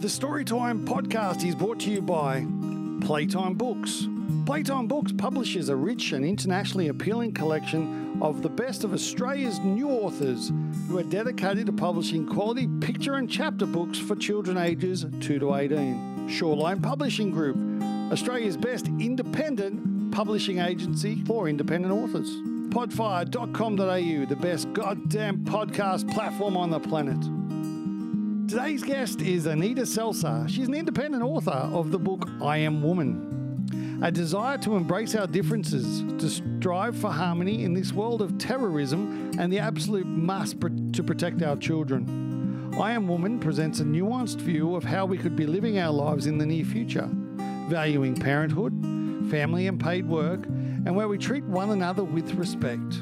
The Storytime podcast is brought to you by Playtime Books. Playtime Books publishes a rich and internationally appealing collection of the best of Australia's new authors who are dedicated to publishing quality picture and chapter books for children ages 2 to 18. Shawline Publishing Group, Australia's best independent publishing agency for independent authors. Podfire.com.au, the best goddamn podcast platform on the planet. Today's guest is Anita Selzer. She's an independent author of the book I Am Woman. A desire to embrace our differences, to strive for harmony in this world of terrorism and the absolute must to protect our children. I Am Woman presents a nuanced view of how we could be living our lives in the near future, valuing parenthood, family and paid work, and where we treat one another with respect.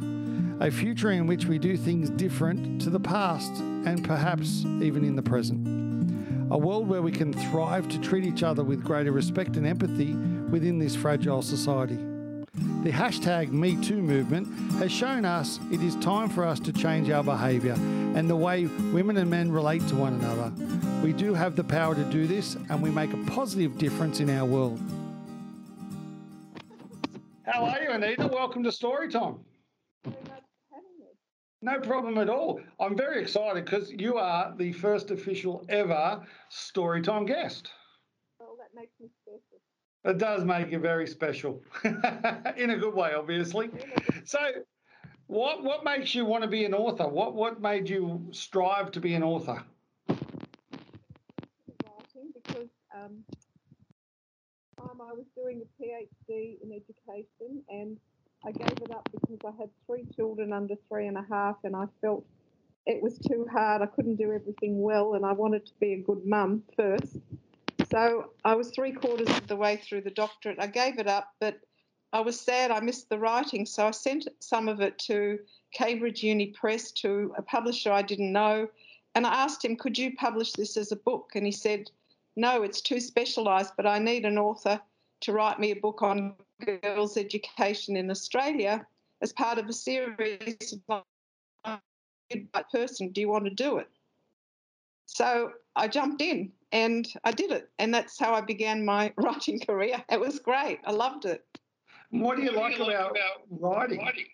A future in which we do things different to the past and perhaps even in the present. A world where we can thrive to treat each other with greater respect and empathy within this fragile society. The hashtag MeToo movement has shown us it is time for us to change our behaviour and the way women and men relate to one another. We do have the power to do this and we make a positive difference in our world. How are you, Anita? Welcome to Storytime. No problem at all. I'm very excited because you are the first official ever Storytime guest. Well, that makes me special. It does make you very special, in a good way, obviously. So, what what makes you want to be an author? What what made you strive to be an author? Writing because um, I was doing a PhD in education and I gave it up because I had three children under three and a half and I felt it was too hard. I couldn't do everything well and I wanted to be a good mum first. So I was three quarters of the way through the doctorate. I gave it up, but I was sad I missed the writing. So I sent some of it to Cambridge Uni Press to a publisher I didn't know. And I asked him, could you publish this as a book? And he said, no, it's too specialised, but I need an author to write me a book on girls' education in Australia as part of a series of right person. Do you want to do it? So I jumped in and I did it. And that's how I began my writing career. It was great. I loved it. What do you, like, do you about, like about writing?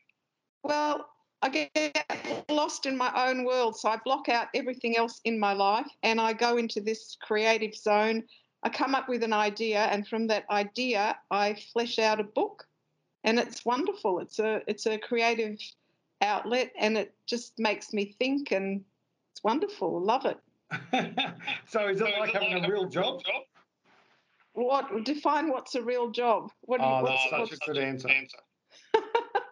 Well, I get lost in my own world. So I block out everything else in my life and I go into this creative zone. I come up with an idea, and from that idea, I flesh out a book, and it's wonderful. It's a it's a creative outlet, and it just makes me think, and it's wonderful. Love it. so is it like having a real job? What define what's a real job? What do you, oh, that's such a good answer.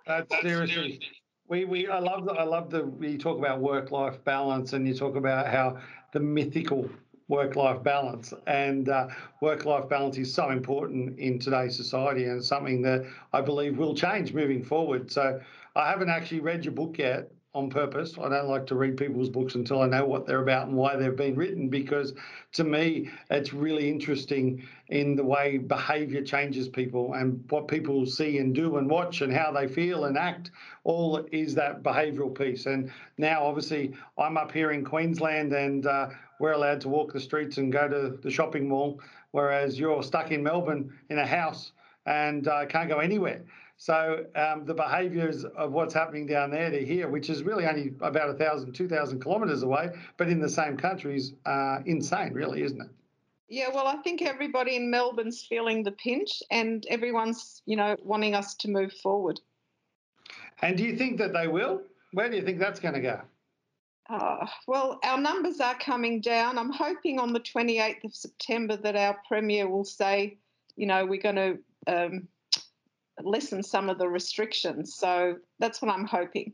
that's, that's seriously. seriously. We, we I love the, I love the you talk about work life balance and you talk about how the mythical work life balance. And uh, work life balance is so important in today's society and something that I believe will change moving forward. So I haven't actually read your book yet on purpose. I don't like to read people's books until I know what they're about and why they've been written because to me, it's really interesting in the way behavior changes people and what people see and do and watch and how they feel and act. All is that behavioral piece. And now, obviously, I'm up here in Queensland and uh, we're allowed to walk the streets and go to the shopping mall, whereas you're stuck in Melbourne in a house and uh, can't go anywhere. So um, the behaviours of what's happening down there to here, which is really only about a thousand, two thousand kilometres away, but in the same countries, uh, insane, really, isn't it? Yeah, well, I think everybody in Melbourne's feeling the pinch, and everyone's, you know, wanting us to move forward. And do you think that they will? Where do you think that's going to go? Uh, well, our numbers are coming down. I'm hoping on the 28th of September that our Premier will say, you know, we're going to um, lessen some of the restrictions. So that's what I'm hoping,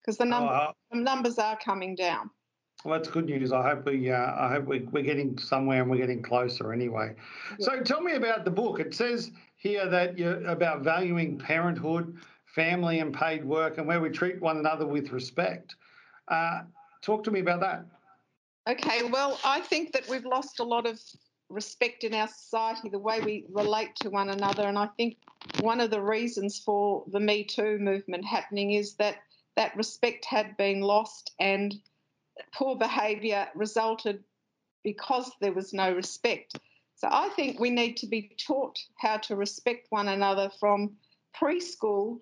because the, oh, the, numbers are coming down. Well, that's good news. I hope we, uh, I hope we, we're getting somewhere and we're getting closer anyway. Yeah. So tell me about the book. It says here that you're about valuing parenthood, family, and paid work, and where we treat one another with respect. Uh, talk to me about that. Okay, well, I think that we've lost a lot of respect in our society, the way we relate to one another. And I think one of the reasons for the Me Too movement happening is that that respect had been lost and poor behaviour resulted because there was no respect. So I think we need to be taught how to respect one another from preschool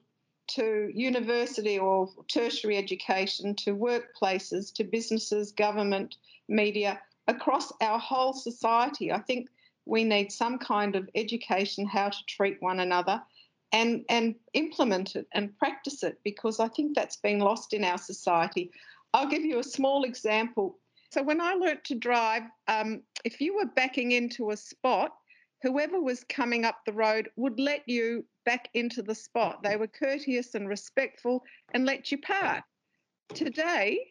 to university or tertiary education to workplaces to businesses, government, media, across our whole society. I think we need some kind of education how to treat one another and, and implement it and practice it because I think that's been lost in our society. I'll give you a small example. So, when I learnt to drive, um, if you were backing into a spot, whoever was coming up the road would let you back into the spot. They were courteous and respectful and let you park. Today,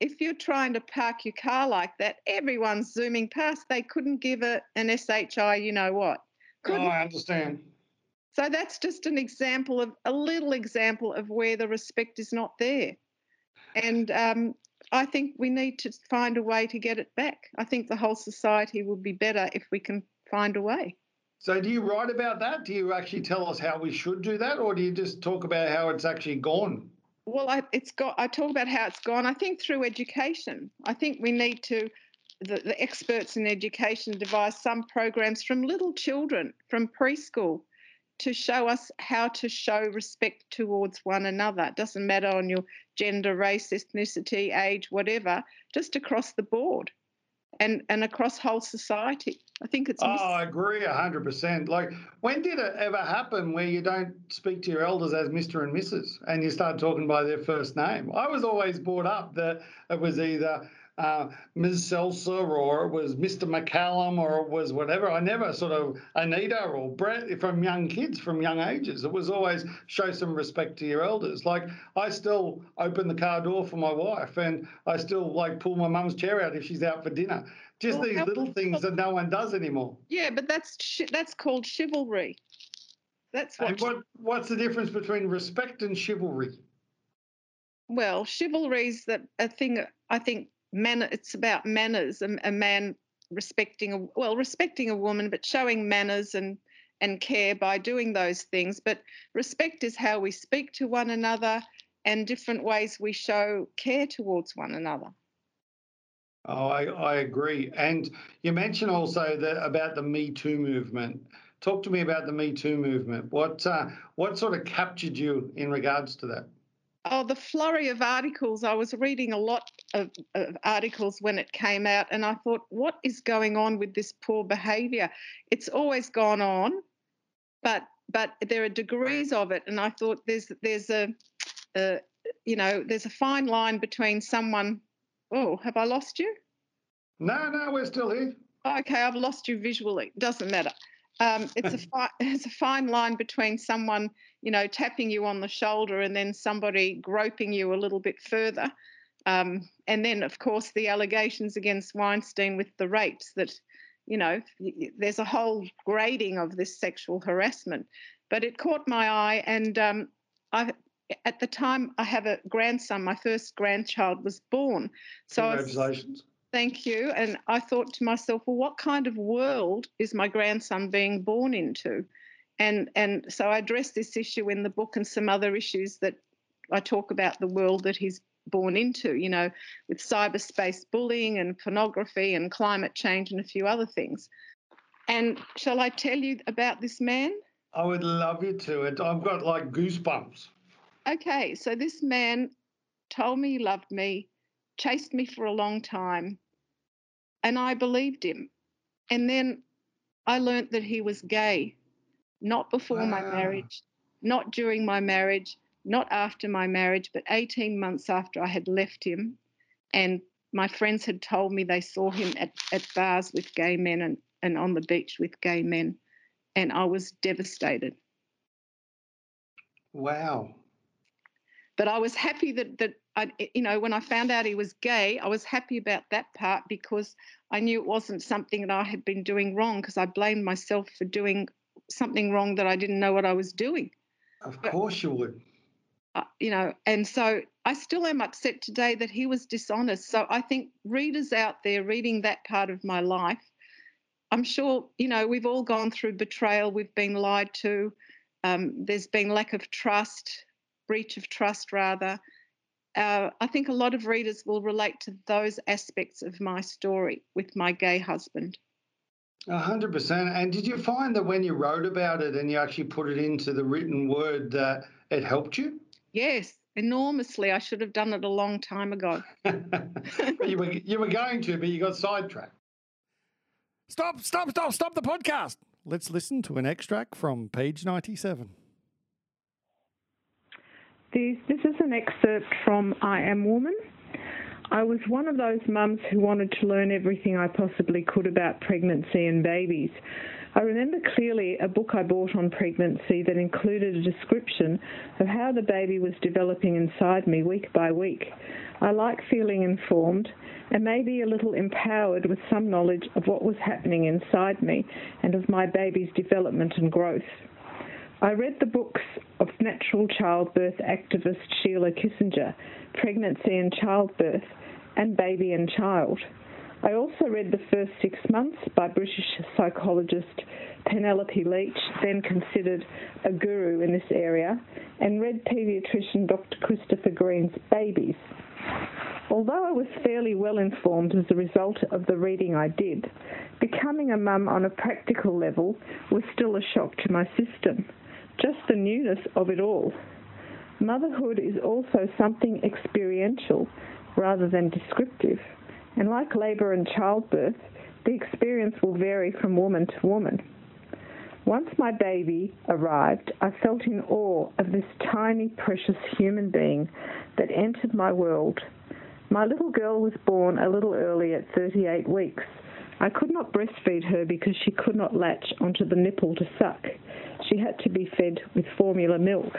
if you're trying to park your car like that, everyone's zooming past. They couldn't give it an SHI, you know what? Couldn't. Oh, I understand. So that's just an example of a little example of where the respect is not there. And um, I think we need to find a way to get it back. I think the whole society will be better if we can find a way. So, do you write about that? Do you actually tell us how we should do that, or do you just talk about how it's actually gone? Well, I, it's got. I talk about how it's gone. I think through education. I think we need to. The, the experts in education devise some programs from little children, from preschool, to show us how to show respect towards one another. It doesn't matter on your gender, race, ethnicity, age, whatever, just across the board and, and across whole society. I think it's. Oh, I agree 100%. Like, when did it ever happen where you don't speak to your elders as Mr. and Mrs. and you start talking by their first name? I was always brought up that it was either uh, Ms. Selzer or it was Mr. McCallum or it was whatever. I never sort of Anita or Brett from young kids from young ages. It was always show some respect to your elders. Like I still open the car door for my wife and I still like pull my mum's chair out if she's out for dinner. Just well, these little things that no one does anymore. Yeah, but that's that's called chivalry. That's what. And what what's the difference between respect and chivalry? Well, chivalry is that a thing. I think man. It's about manners. A, a man respecting a well, respecting a woman, but showing manners and and care by doing those things. But respect is how we speak to one another and different ways we show care towards one another. Oh, I, I agree. And you mentioned also that about the Me Too movement. Talk to me about the Me Too movement. What uh, what sort of captured you in regards to that? Oh, the flurry of articles. I was reading a lot of, of, articles when it came out, and I thought, what is going on with this poor behaviour? It's always gone on, but but there are degrees of it, and I thought there's there's a, a you know there's a fine line between someone Oh, have I lost you? No, no, we're still here. Okay, I've lost you visually. Doesn't matter. Um, it's a fi- it's a fine line between someone you know tapping you on the shoulder and then somebody groping you a little bit further, um, and then of course the allegations against Weinstein with the rapes that you know there's a whole grading of this sexual harassment. But it caught my eye, and um, I at the time I have a grandson. My first grandchild was born. So congratulations. Was, thank you. And I thought to myself, well, what kind of world is my grandson being born into? And and so I address this issue in the book and some other issues that I talk about the world that he's born into, you know, with cyberspace bullying and pornography and climate change and a few other things. And shall I tell you about this man? I would love you to. I've got like goosebumps. Okay, so this man told me he loved me, chased me for a long time, and I believed him. And then I learnt that he was gay, not before wow. my ah. marriage, not during my marriage, not after my marriage, but 18 months after I had left him. And my friends had told me they saw him at, at bars with gay men and, and on the beach with gay men. And I was devastated. Wow. But I was happy that that I, you know, when I found out he was gay, I was happy about that part because I knew it wasn't something that I had been doing wrong because I blamed myself for doing something wrong that I didn't know what I was doing. Of course, but, you would. Uh, you know, and so I still am upset today that he was dishonest. So I think readers out there reading that part of my life, I'm sure, you know, we've all gone through betrayal, we've been lied to, um, there's been lack of trust breach of trust rather. uh, I think a lot of readers will relate to those aspects of my story with my gay husband. A hundred percent. And did you find that when you wrote about it and you actually put it into the written word that it helped you? Yes, enormously. I should have done it a long time ago. you were you were going to, but you got sidetracked. Stop! Stop! Stop! Stop the podcast. Let's listen to an extract from page ninety-seven. This, this is an excerpt from I Am Woman I was one of those mums who wanted to learn everything I possibly could about pregnancy and babies. I remember clearly a book I bought on pregnancy that included a description of how the baby was developing inside me week by week. I like feeling informed and maybe a little empowered with some knowledge of what was happening inside me and of my baby's development and growth. I read the books of natural childbirth activist Sheila Kitzinger, Pregnancy and Childbirth, and Baby and Child. I also read The First Six Months by British psychologist Penelope Leach, then considered a guru in this area, and read paediatrician Dr. Christopher Green's Babies. Although I was fairly well informed as a result of the reading I did, becoming a mum on a practical level was still a shock to my system. Just the newness of it all. Motherhood is also something experiential rather than descriptive. And like labour and childbirth, the experience will vary from woman to woman. Once my baby arrived, I felt in awe of this tiny, precious human being that entered my world. My little girl was born a little early at 38 weeks. I could not breastfeed her because she could not latch onto the nipple to suck. She had to be fed with formula milk.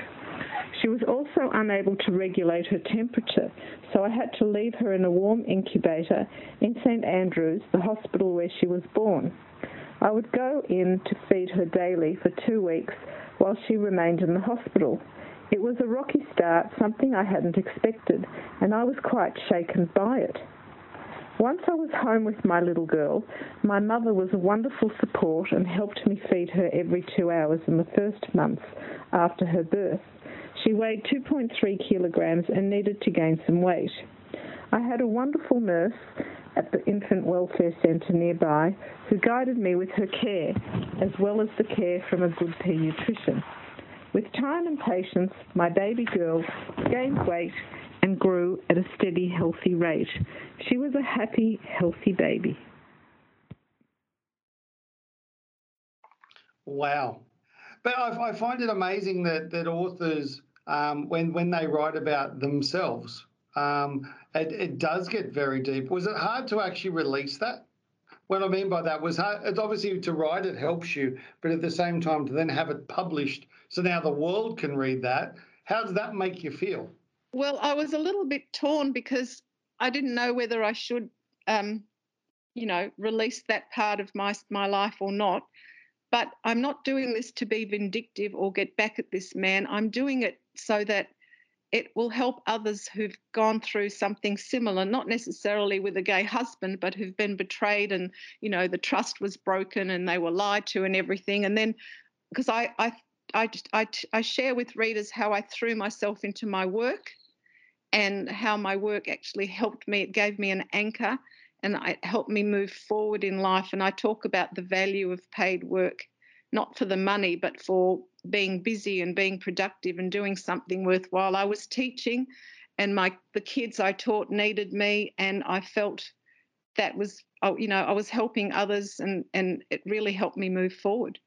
She was also unable to regulate her temperature, so I had to leave her in a warm incubator in St Andrews, the hospital where she was born. I would go in to feed her daily for two weeks while she remained in the hospital. It was a rocky start, something I hadn't expected, and I was quite shaken by it. Once I was home with my little girl, my mother was a wonderful support and helped me feed her every two hours in the first months after her birth. She weighed 2.3 kilograms and needed to gain some weight. I had a wonderful nurse at the infant welfare centre nearby who guided me with her care, as well as the care from a good paediatrician. With time and patience, my baby girl gained weight and grew at a steady, healthy rate. She was a happy, healthy baby. Wow. But I, I find it amazing that, that authors um, when when they write about themselves. Um, it, it, does get very deep. Was it hard to actually release that? What I mean by that was hard, it's obviously to write it helps you, but at the same time to then have it published so now the world can read that. How does that make you feel? Well, I was a little bit torn because I didn't know whether I should, um, you know, release that part of my my life or not. But I'm not doing this to be vindictive or get back at this man. I'm doing it so that it will help others who've gone through something similar, not necessarily with a gay husband, but who've been betrayed and, you know, the trust was broken and they were lied to and everything. And then, because I, I, I, I, I share with readers how I threw myself into my work and how my work actually helped me. It gave me an anchor and it helped me move forward in life. And I talk about the value of paid work, not for the money, but for being busy and being productive and doing something worthwhile. I was teaching, and my the kids I taught needed me, and I felt that was oh, you know I was helping others, and and it really helped me move forward.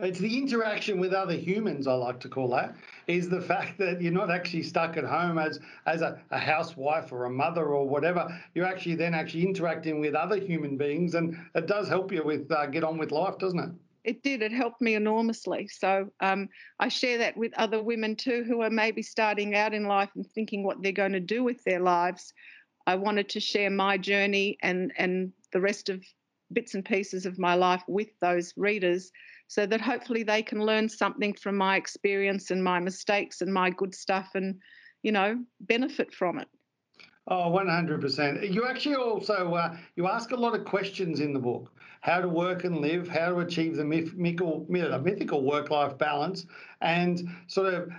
It's the interaction with other humans, I like to call that, is the fact that you're not actually stuck at home as as a, a housewife or a mother or whatever. You're actually then actually interacting with other human beings, and it does help you with uh, get on with life, doesn't it? it did. It helped me enormously. So um, I share that with other women too who are maybe starting out in life and thinking what they're going to do with their lives. I wanted to share my journey and, and the rest of bits and pieces of my life with those readers so that hopefully they can learn something from my experience and my mistakes and my good stuff and, you know, benefit from it. Oh, 100%. You actually also, uh, you ask a lot of questions in the book how to work and live, how to achieve the mythical, mythical work life balance, and sort of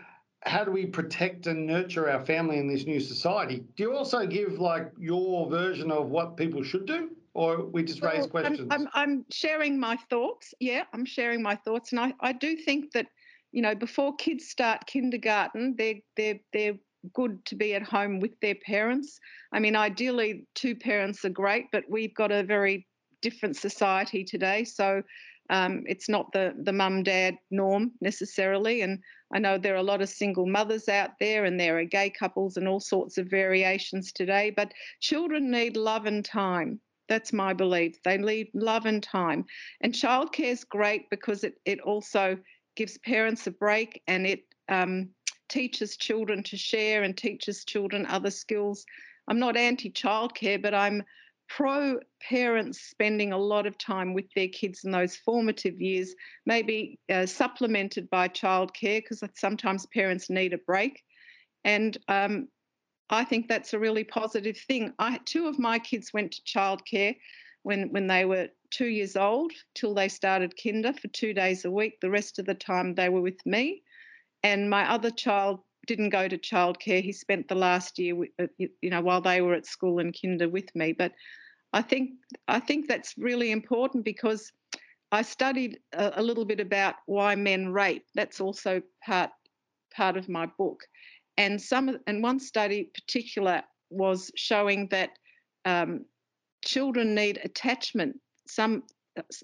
how do we protect and nurture our family in this new society? Do you also give like your version of what people should do? Or we just raise Well, I'm- questions? I'm, I'm sharing my thoughts. Yeah, I'm sharing my thoughts, and I, I do think that you know before kids start kindergarten, they're they're they're good to be at home with their parents. I mean, ideally, two parents are great, but we've got a very different society today, so um, it's not the the mum dad norm necessarily. And I know there are a lot of single mothers out there, and there are gay couples and all sorts of variations today. But children need love and time. That's my belief. They need love and time. And childcare is great because it, it also gives parents a break and it um, teaches children to share and teaches children other skills. I'm not anti childcare, but I'm pro parents spending a lot of time with their kids in those formative years, maybe uh, supplemented by childcare because sometimes parents need a break. And um, I think that's a really positive thing. I two of my kids went to childcare when when they were two years old till they started kinder for two days a week. The rest of the time they were with me, and my other child didn't go to childcare. He spent the last year, uh, you know, while they were at school and kinder with me. But I think I think that's really important because I studied a, a little bit about why men rape. That's also part part of my book and some and one study particular was showing that um, children need attachment. Some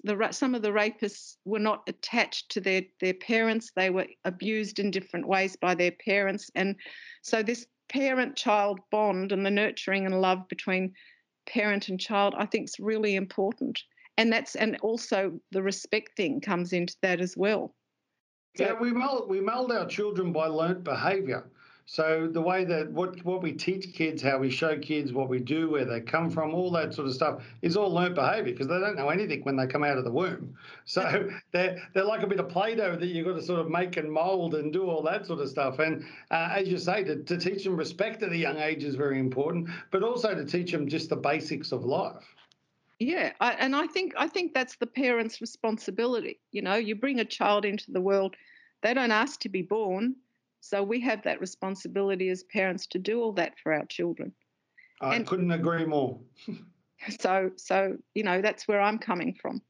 the some of the rapists were not attached to their their parents. They were abused in different ways by their parents, and so this parent-child bond and the nurturing and love between parent and child, I think, is really important. And that's and also the respect thing comes into that as well. Yeah, we mold we mold our children by learnt behaviour. So the way that what what we teach kids, how we show kids what we do, where they come from, all that sort of stuff is all learnt behaviour because they don't know anything when they come out of the womb. So they're they're like a bit of play-doh that you've got to sort of make and mould and do all that sort of stuff. And uh, as you say, to, to teach them respect at a young age is very important, but also to teach them just the basics of life. Yeah, I, and I think I think that's the parents' responsibility. You know, you bring a child into the world, they don't ask to be born, so we have that responsibility as parents to do all that for our children. I And- couldn't agree more. So so you know that's where I'm coming from.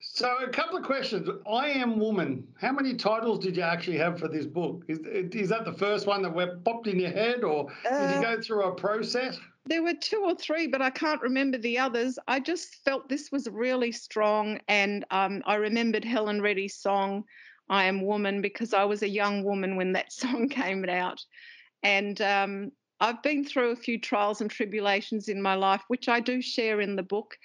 So, a couple of questions. I Am Woman. How many titles did you actually have for this book? Is, is that the first one that went popped in your head, or did Uh, you go through a process? There were two or three, but I can't remember the others. I just felt this was really strong, and um, I remembered Helen Reddy's song "I Am Woman" because I was a young woman when that song came out, and um, I've been through a few trials and tribulations in my life, which I do share in the book,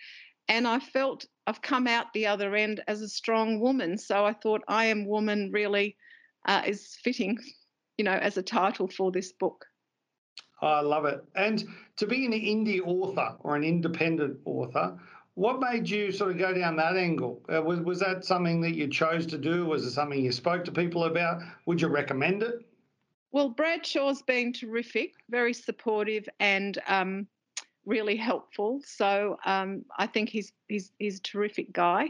and I felt I've come out the other end as a strong woman. So I thought "I Am Woman" really uh, is fitting, you know, as a title for this book. I love it. And to be an indie author or an independent author, what made you sort of go down that angle? Uh, was, was that something that you chose to do? Was it something you spoke to people about? Would you recommend it? Well, Brad Shaw's been terrific, very supportive, and um, really helpful. So um, I think he's he's he's a terrific guy.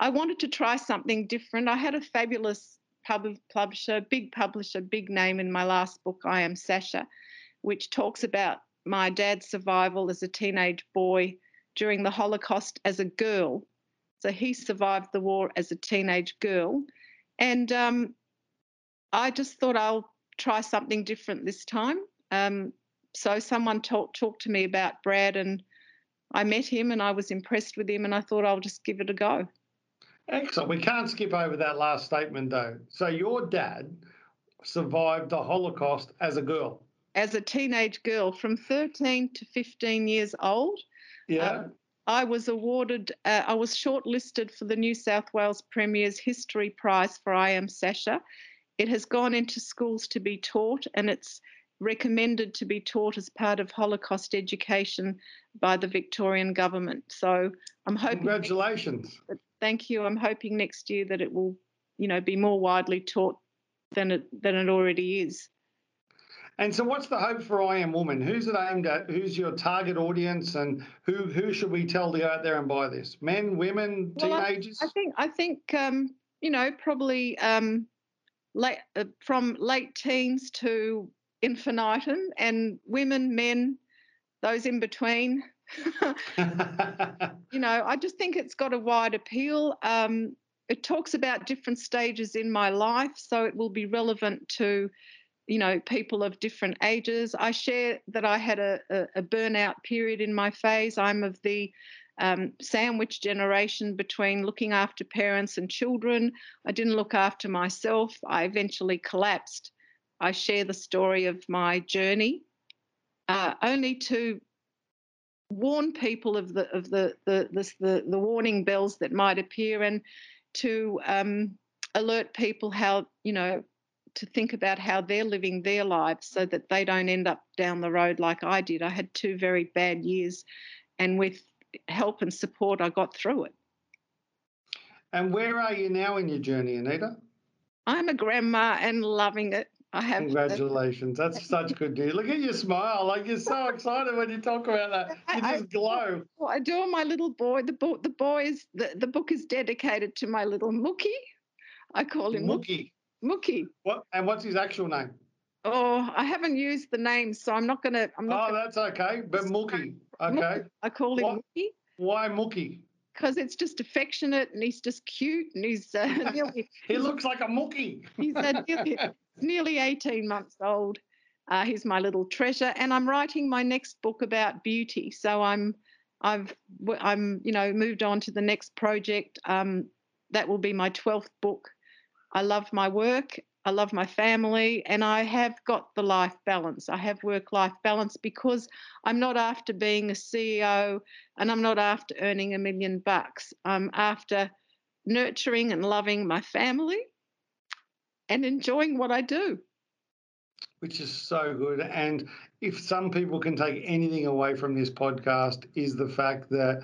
I wanted to try something different. I had a fabulous pub- publisher, big publisher, big name in my last book, I Am Sasha, which talks about my dad's survival as a teenage boy during the Holocaust as a girl. So he survived the war as a teenage girl, and um, I just thought I'll try something different this time. Um, so someone talked talked to me about Brad, and I met him, and I was impressed with him, and I thought I'll just give it a go. Excellent. We can't skip over that last statement, though. So, your dad survived the Holocaust as a girl. As a teenage girl, from 13 to 15 years old, Yeah. Um, I was awarded, uh, I was shortlisted for the New South Wales Premier's History Prize for I Am Sasha. It has gone into schools to be taught, and it's recommended to be taught as part of Holocaust education by the Victorian government. So I'm hoping. Congratulations. Thank you. I'm hoping next year that it will, you know, be more widely taught than it than it already is. And so, what's the hope for I Am Woman? Who's it aimed at? Who's your target audience? And who who should we tell to go out there and buy this? Men, women, Well, I- teenagers? I think I think um, you know probably um, late, uh, from late teens to infinitum, and women, men, those in between. you know, I just think it's got a wide appeal. Um, it talks about different stages in my life, so it will be relevant to, you know, people of different ages. I share that I had a, a, a burnout period in my phase. I'm of the um, sandwich generation between looking after parents and children. I didn't look after myself. I eventually collapsed. I share the story of my journey, uh, only to warn people of the of the the, the the, the warning bells that might appear and to um, alert people how you know to think about how they're living their lives so that they don't end up down the road like I did. I had two very bad years, and with help and support, I got through it. And where are you now in your journey, Anita? I'm a grandma and loving it. I have. Congratulations. That's such good news. Look at your smile. Like you're so excited when you talk about that. You just glow. I, I do my little boy. The book the boy is the, the book is dedicated to my little Mookie. I call him Mookie. Mookie. What and what's his actual name? Oh, I haven't used the name, so I'm not gonna I'm not Oh, gonna, that's okay. But Mookie. Okay. I call him What? Mookie Why Mookie? because it's just affectionate and he's just cute and he's uh, nearly He looks like a Mookie. He's uh, nearly, nearly 18 months old. Uh, he's my little treasure, and I'm writing my next book about beauty. So I'm, I've, I'm, you know, moved on to the next project. Um, that will be my 12th book. I love my work. I love my family, and I have got the life balance. I have work-life balance because I'm not after being a CEO, and I'm not after earning a million bucks. I'm after nurturing and loving my family and enjoying what I do. which is so good. And if some people can take anything away from this podcast, is the fact that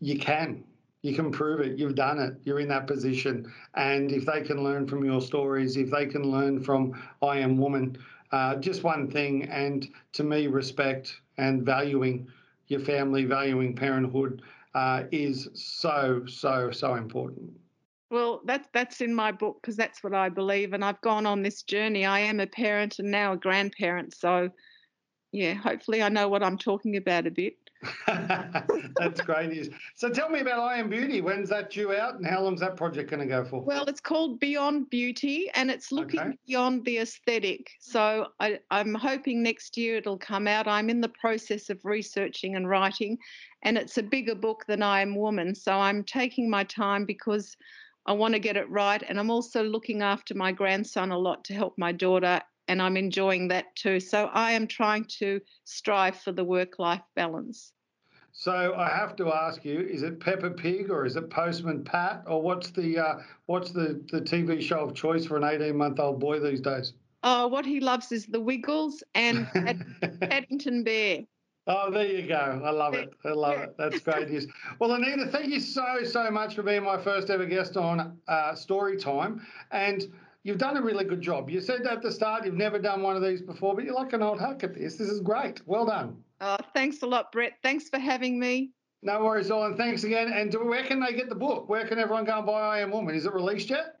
you can. You can prove it. You've done it. You're in that position. And if they can learn from your stories, if they can learn from I Am Woman, uh, just one thing, and to me, respect and valuing your family, valuing parenthood uh, is so, so, so important. Well, that's that's in my book because that's what I believe, and I've gone on this journey. I am a parent and now a grandparent, so yeah, hopefully I know what I'm talking about a bit. That's great news. So tell me about I Am Beauty. When's that due out and how long's that project going to go for? Well, it's called Beyond Beauty, and it's looking Okay. beyond the aesthetic. So I, I'm hoping next year it'll come out. I'm in the process of researching and writing, and it's a bigger book than I Am Woman. So I'm taking my time because I want to get it right, and I'm also looking after my grandson a lot to help my daughter. And I'm enjoying that too. So I am trying to strive for the work life balance. So I have to ask you: Is it Peppa Pig or is it Postman Pat or what's the uh, what's the, the TV show of choice for an eighteen month old boy these days? Oh, what he loves is the Wiggles and Paddington Bear. oh, there you go. I love it. I love it. That's great news. Well, Anita, thank you so so much for being my first ever guest on uh, Story Time, and. You've done a really good job. You said at the start you've never done one of these before, but you're like an old hack at this. This is great. Well done. Oh, thanks a lot, Brett. Thanks for having me. No worries, all, and thanks again. And do, where can they get the book? Where can everyone go and buy I Am Woman? Is it released yet?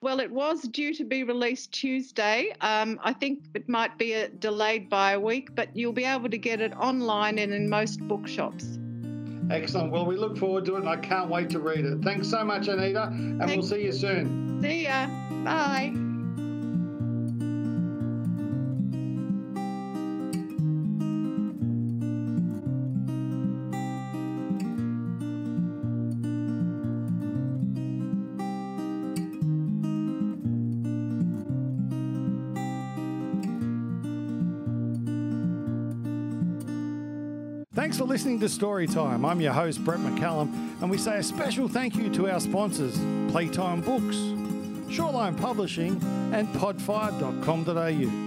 Well, it was due to be released Tuesday. Um, I think it might be a, delayed by a week, but you'll be able to get it online and in most bookshops. Excellent. Well, we look forward to it, and I can't wait to read it. Thanks so much, Anita, and we'll see you soon. See ya. Bye. Thanks for listening to Storytime. I'm your host, Brett McCallum, and we say a special thank you to our sponsors, Playtime Books, Shawline Publishing, and podfire.com.au.